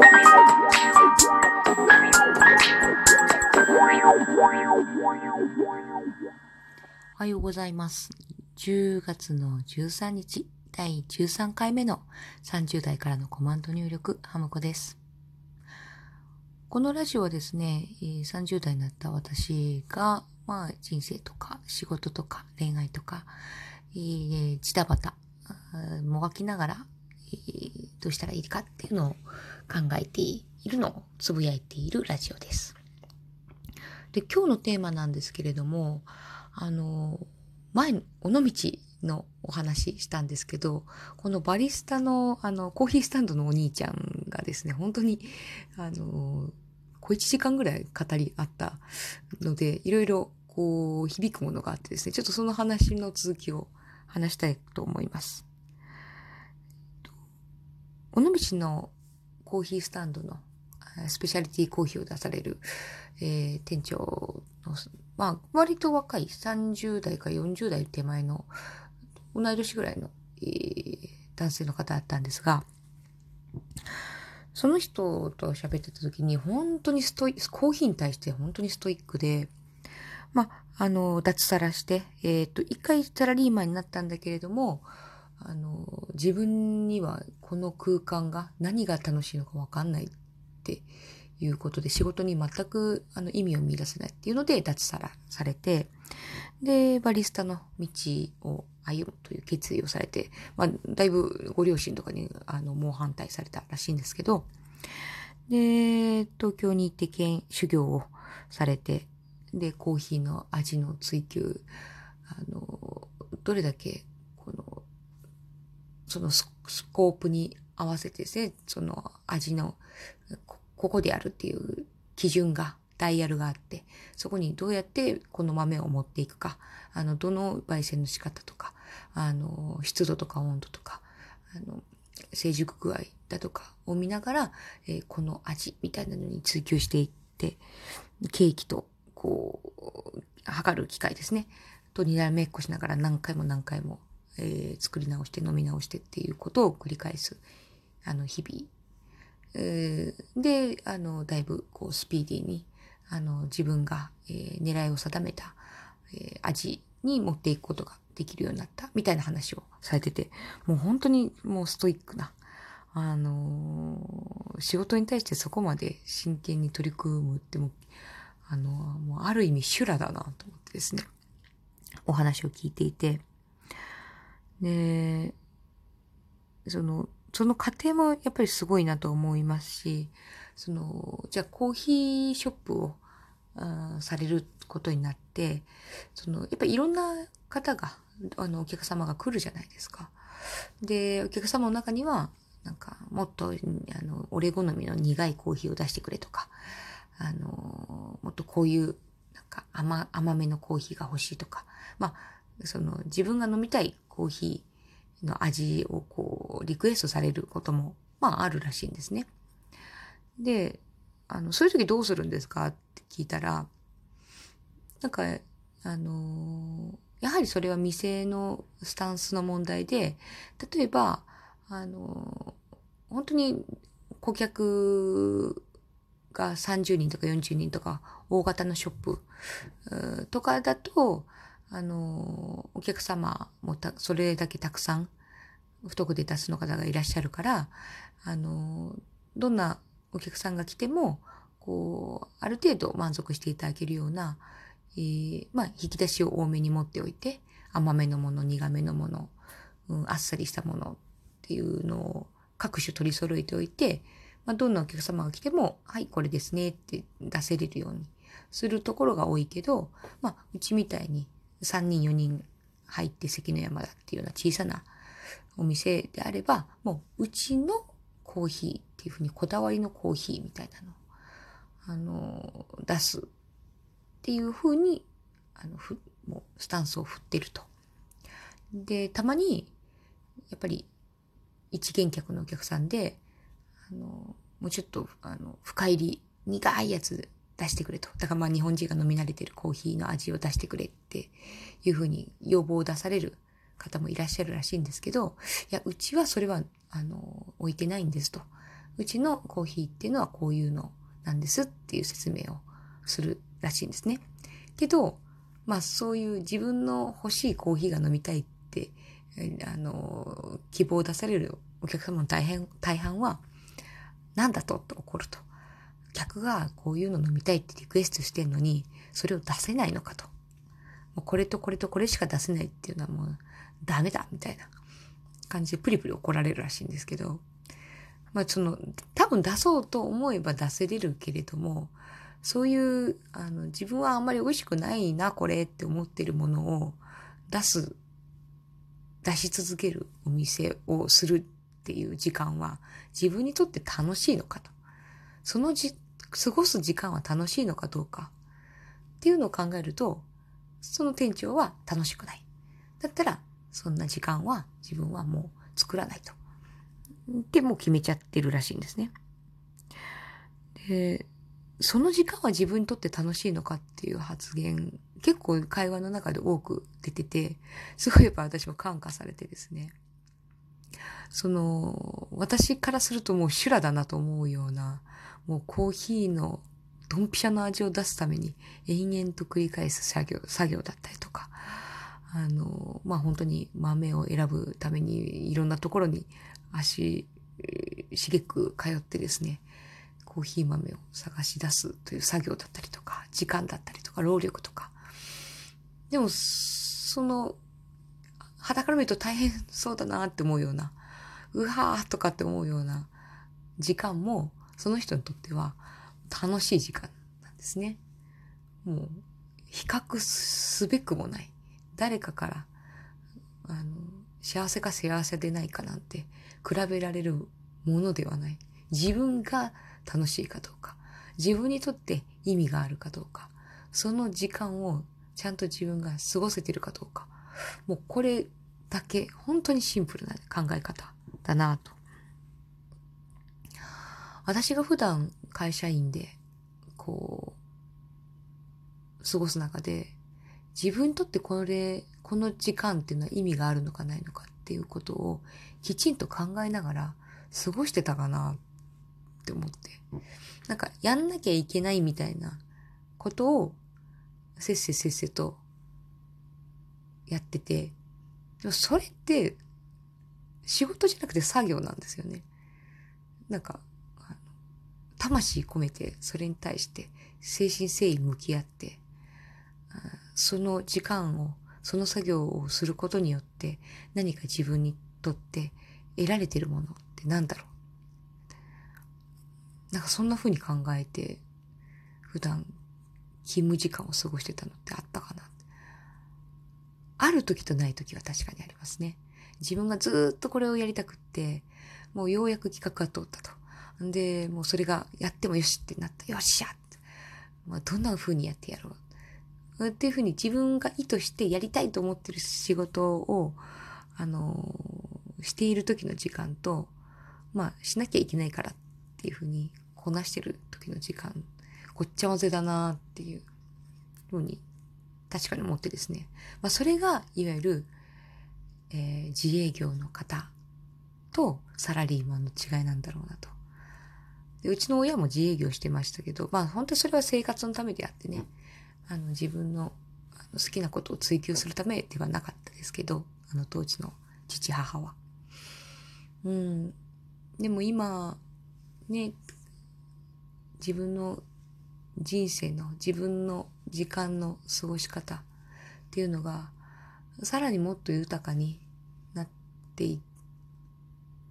おはようございます。10月の13日、第13回目の30代からのコマンド入力、ハムコです。このラジオはですね、30代になった私が、まあ人生とか仕事とか恋愛とか、えー、ジタバタ、もがきながら、どうしたらいいかっていうのを考えているのをつぶやいているラジオです。で、今日のテーマなんですけれども、あの、前、尾道のお話したんですけど、このバリスタの、あの、コーヒースタンドのお兄ちゃんがですね、本当に、あの、小1時間ぐらい語りあったので、いろいろ、こう、響くものがあってですね、ちょっとその話の続きを話したいと思います。尾道のコーヒースタンドのスペシャリティコーヒーを出される、えー店長の、まあ、割と若い30代か40代手前の同い年ぐらいの、えー男性の方だったんですが、その人と喋ってた時に本当にストイコーヒーに対して本当にストイックで、まあ、あの、脱サラして、えっ、と、一回サラリーマンになったんだけれども、あの、自分にはこの空間が何が楽しいのかわかんないっていうことで仕事に全くあの意味を見出せないっていうので脱サラされて、で、バリスタの道を歩むという決意をされて、まあ、だいぶご両親とかにあの猛反対されたらしいんですけど、で、東京に行って研修行をされて、で、コーヒーの味の追求、あの、どれだけ、そのスコープに合わせてですね、その味の、ここであるっていう基準が、ダイヤルがあって、そこにどうやってこの豆を持っていくか、あの、どの焙煎の仕方とか、あの、湿度とか温度とか、あの、成熟具合だとかを見ながら、えーこの味みたいなのに追求していって、ケーキと、こう、測る機械ですね。とにらめっこしながら何回も何回も、えー作り直して飲み直してっていうことを繰り返す、あの、日々。えーで、あの、だいぶ、こう、スピーディーに、あの、自分が、えー狙いを定めた、えー味に持っていくことができるようになった、みたいな話をされてて、もう本当にもうストイックな、あの仕事に対してそこまで真剣に取り組むってもう、あのもうある意味修羅だなと思ってですね、お話を聞いていて、で、その、その過程もやっぱりすごいなと思いますし、その、じゃあコーヒーショップを、あーされることになって、その、やっぱりいろんな方が、あの、お客様が来るじゃないですか。で、お客様の中には、なんか、もっと、あの、俺好みの苦いコーヒーを出してくれとか、あの、もっとこういう、なんか甘、甘めのコーヒーが欲しいとか、まあ、その、自分が飲みたいコーヒーの味をこう、リクエストされることも、まあ、あるらしいんですね。で、あの、そういう時どうするんですかって聞いたら、なんか、あのやはりそれは店のスタンスの問題で、例えば、あの本当に顧客が30人とか40人とか大型のショップとかだと、あのお客様もたそれだけたくさん不特定多数の方がいらっしゃるから、あのどんなお客さんが来ても、こう、ある程度満足していただけるような、えーまあ、引き出しを多めに持っておいて、甘めのもの、苦めのもの、うん、あっさりしたものっていうのを各種取り揃えておいて、まあ、どんなお客様が来ても、はい、これですねって出せれるようにするところが多いけど、まあ、うちみたいに3人、4人入って関の山だっていうような小さなお店であれば、もううちのコーヒーっていうふうにこだわりのコーヒーみたいなのを、あの、出すっていうふうに、あの、ふ、もうスタンスを振ってると。で、たまに、やっぱり、一見客のお客さんで、あの、もうちょっと、あの、深入り、苦いやつ出してくれと。だからまあ日本人が飲み慣れてるコーヒーの味を出してくれっていうふうに要望を出される方もいらっしゃるらしいんですけど、いや、うちはそれは、あの、置いてないんですと。うちのコーヒーっていうのはこういうのなんですっていう説明をするらしいんですね。けど、まあそういう自分の欲しいコーヒーが飲みたいって、あの、希望を出されるお客様の大変、大半は、なんだと？って怒ると。客がこういうの飲みたいってリクエストしてんのに、それを出せないのかと。もうこれとこれとこれしか出せないっていうのはもうダメだみたいな感じでプリプリ怒られるらしいんですけど、まあその、多分出そうと思えば出せれるけれども、そういう、あの、自分はあんまり美味しくないな、これって思ってるものを出す、出し続けるお店をするっていう時間は自分にとって楽しいのかと。そのじ、過ごす時間は楽しいのかどうかっていうのを考えると、その店長は楽しくない。だったら、そんな時間は自分はもう作らないと。で、もう決めちゃってるらしいんですね。で、その時間は自分にとって楽しいのかっていう発言、結構会話の中で多く出てて、すごいやっぱ私も感化されてですね。その、私からするともう修羅だなと思うような、もうコーヒーのドンピシャの味を出すために延々と繰り返す作業、作業だったりとか、あの、まあ、本当に豆を選ぶためにいろんなところに足しげく通ってですね、コーヒー豆を探し出すという作業だったりとか、時間だったりとか、労力とか。でも、その、肌から見ると大変そうだなって思うような、うわーとかって思うような時間も、その人にとっては楽しい時間なんですね。もう、比較すべくもない。誰かから、あの、幸せか幸せでないかなんて比べられるものではない。自分が楽しいかどうか、自分にとって意味があるかどうか、その時間をちゃんと自分が過ごせてるかどうか、もうこれだけ本当にシンプルな考え方だなと。私が普段会社員で、こう、過ごす中で、自分にとってこれ、この時間っていうのは意味があるのかないのかっていうことをきちんと考えながら過ごしてたかなって思って。なんかやんなきゃいけないみたいなことをせっせせっせとやってて、でもそれって仕事じゃなくて作業なんですよね。なんか、魂込めてそれに対して精神誠意向き合って、その時間を、その作業をすることによって何か自分にとって得られてるものって何だろうなんかそんな風に考えて普段勤務時間を過ごしてたのってあったかなある時とない時は確かにありますね。自分がずっとこれをやりたくって、もうようやく企画が通ったと。で、もうそれがやってもよしってなった。よっしゃまあ、どんな風にやってやろう。っていう風に自分が意図してやりたいと思ってる仕事を、あのしている時の時間と、まあ、しなきゃいけないからっていう風にこなしてる時の時間、ごっちゃ混ぜだなっていうように確かに思ってですね。まあ、それが、いわゆる、えー、自営業の方とサラリーマンの違いなんだろうなと。でうちの親も自営業してましたけど、まあ本当にそれは生活のためであってね、あの自分の好きなことを追求するためではなかったですけど、あの当時の父母は。うん。でも今、ね、自分の人生の自分の時間の過ごし方っていうのがさらにもっと豊かになってい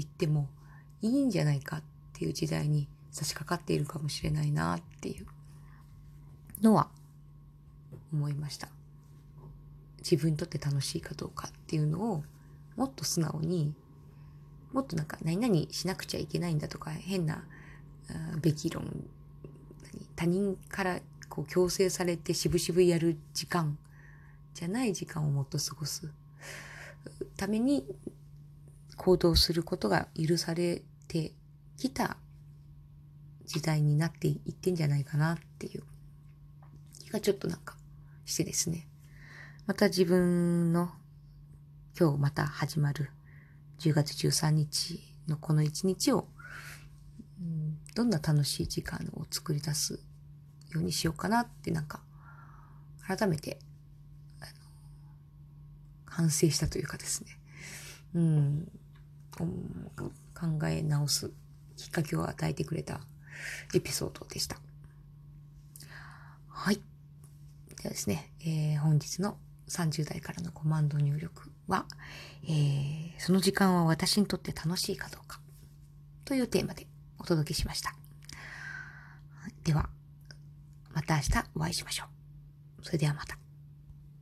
ってもいいんじゃないかっていう時代に差し掛かっているかもしれないなっていうのは思いました。自分にとって楽しいかどうかっていうのをもっと素直にもっとなんか何々しなくちゃいけないんだとか変なべき論他人からこう強制されて渋々やる時間じゃない時間をもっと過ごすために行動することが許されてきた時代になっていってんじゃないかなっていう気がちょっとなんかしてですね。また自分の今日また始まる10月13日のこの一日をどんな楽しい時間を作り出すようにしようかなってなんか、改めて、反省したというかですね。うん、考え直すきっかけを与えてくれたエピソードでした。はい。ではですね、えー、本日の30代からのコマンド入力は、えー、その時間は私にとって楽しいかどうかというテーマでお届けしました。では、また明日お会いしましょう。それではまた。